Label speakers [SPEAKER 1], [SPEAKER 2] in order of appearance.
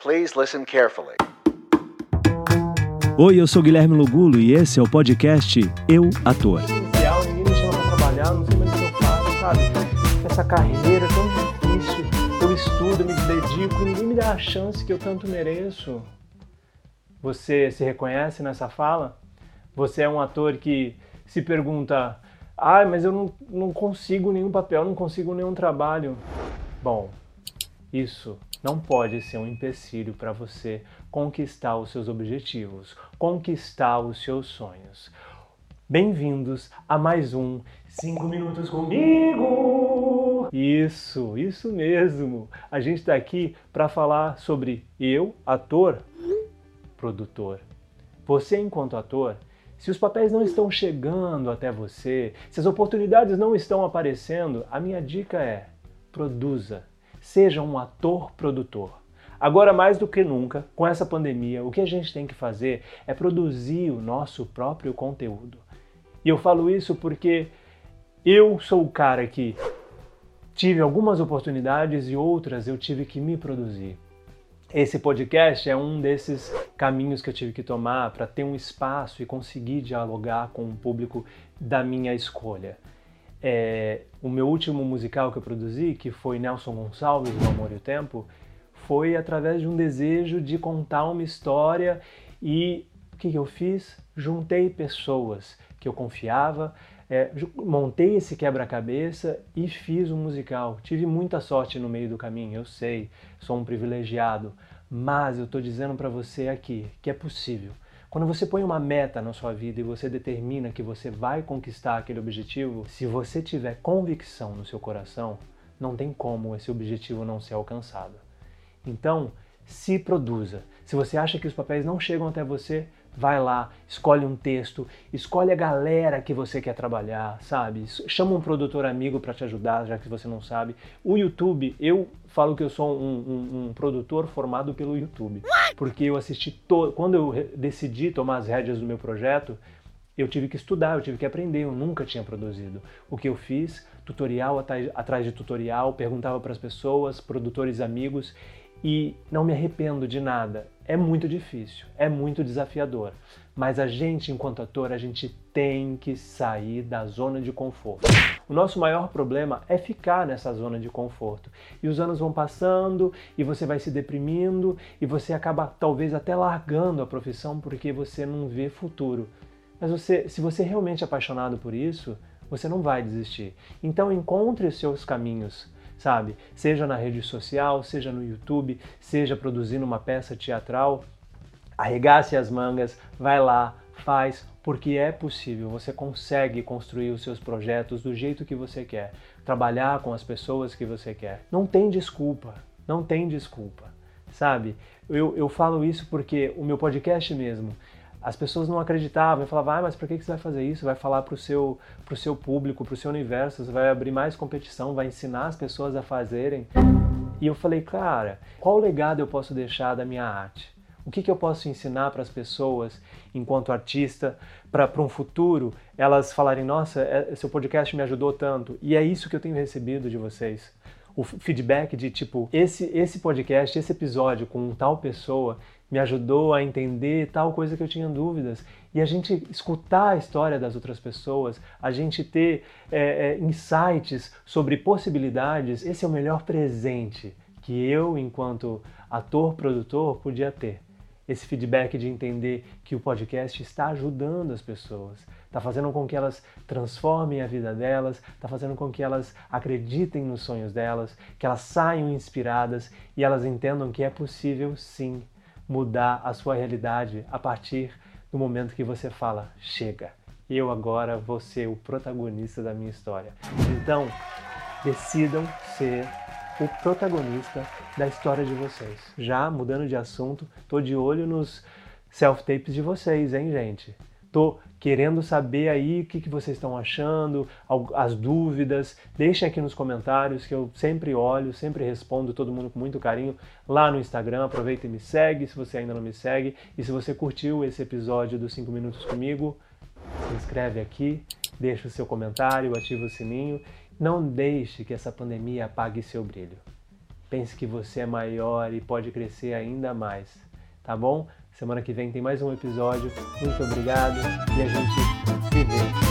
[SPEAKER 1] Please listen carefully.
[SPEAKER 2] Oi, eu sou Guilherme Lugulo e esse é o podcast Eu Ator.
[SPEAKER 3] Inicial, ninguém me chama pra trabalhar, não sei mais o que eu faço, sabe? Essa carreira é tão difícil, eu estudo, me dedico e ninguém me dá a chance que eu tanto mereço. Você se reconhece nessa fala? Você é um ator que se pergunta: ai, mas eu não, não consigo nenhum papel, não consigo nenhum trabalho. Bom, isso não pode ser um empecilho para você conquistar os seus objetivos, conquistar os seus sonhos. Bem-vindos a mais um 5 Minutos Comigo! Isso, isso mesmo! A gente está aqui para falar sobre eu, ator, produtor. Você, enquanto ator, se os papéis não estão chegando até você, se as oportunidades não estão aparecendo, a minha dica é: produza Seja um ator produtor. Agora, mais do que nunca, com essa pandemia, o que a gente tem que fazer é produzir o nosso próprio conteúdo. E eu falo isso porque eu sou o cara que tive algumas oportunidades e outras eu tive que me produzir. Esse podcast é um desses caminhos que eu tive que tomar para ter um espaço e conseguir dialogar com o público da minha escolha. É, o meu último musical que eu produzi, que foi Nelson Gonçalves, O Amor e o Tempo, foi através de um desejo de contar uma história e o que, que eu fiz? Juntei pessoas que eu confiava, é, montei esse quebra-cabeça e fiz um musical. Tive muita sorte no meio do caminho, eu sei, sou um privilegiado, mas eu estou dizendo para você aqui que é possível. Quando você põe uma meta na sua vida e você determina que você vai conquistar aquele objetivo, se você tiver convicção no seu coração, não tem como esse objetivo não ser alcançado. Então, se produza. Se você acha que os papéis não chegam até você, vai lá, escolhe um texto, escolhe a galera que você quer trabalhar, sabe? Chama um produtor amigo para te ajudar, já que você não sabe. O YouTube, eu falo que eu sou um, um, um produtor formado pelo YouTube, porque eu assisti todo. Quando eu decidi tomar as rédeas do meu projeto, eu tive que estudar, eu tive que aprender, eu nunca tinha produzido. O que eu fiz, tutorial atrás de tutorial, perguntava para as pessoas, produtores amigos, e não me arrependo de nada. É muito difícil, é muito desafiador, mas a gente, enquanto ator, a gente tem que sair da zona de conforto. O nosso maior problema é ficar nessa zona de conforto. E os anos vão passando e você vai se deprimindo e você acaba talvez até largando a profissão porque você não vê futuro. Mas você, se você é realmente apaixonado por isso, você não vai desistir. Então encontre os seus caminhos sabe? Seja na rede social, seja no YouTube, seja produzindo uma peça teatral, arregace as mangas, vai lá, faz, porque é possível, você consegue construir os seus projetos do jeito que você quer, trabalhar com as pessoas que você quer. Não tem desculpa, não tem desculpa, sabe? Eu, eu falo isso porque o meu podcast mesmo, as pessoas não acreditavam e falavam, ah, mas por que você vai fazer isso? Vai falar para o seu, seu público, para o seu universo, você vai abrir mais competição, vai ensinar as pessoas a fazerem. E eu falei, cara, qual legado eu posso deixar da minha arte? O que, que eu posso ensinar para as pessoas enquanto artista, para um futuro elas falarem, nossa, é, seu podcast me ajudou tanto. E é isso que eu tenho recebido de vocês o feedback de tipo, esse, esse podcast, esse episódio com tal pessoa me ajudou a entender tal coisa que eu tinha dúvidas. E a gente escutar a história das outras pessoas, a gente ter é, é, insights sobre possibilidades, esse é o melhor presente que eu, enquanto ator, produtor, podia ter esse feedback de entender que o podcast está ajudando as pessoas, está fazendo com que elas transformem a vida delas, está fazendo com que elas acreditem nos sonhos delas, que elas saiam inspiradas e elas entendam que é possível sim mudar a sua realidade a partir do momento que você fala: chega, eu agora vou ser o protagonista da minha história. Então, decidam ser o protagonista da história de vocês. Já mudando de assunto, tô de olho nos self-tapes de vocês, hein, gente? Tô querendo saber aí o que, que vocês estão achando, as dúvidas. Deixem aqui nos comentários que eu sempre olho, sempre respondo todo mundo com muito carinho lá no Instagram. Aproveita e me segue se você ainda não me segue. E se você curtiu esse episódio dos 5 Minutos comigo, se inscreve aqui, deixa o seu comentário, ativa o sininho não deixe que essa pandemia apague seu brilho. Pense que você é maior e pode crescer ainda mais, tá bom? Semana que vem tem mais um episódio. Muito obrigado e a gente se vê.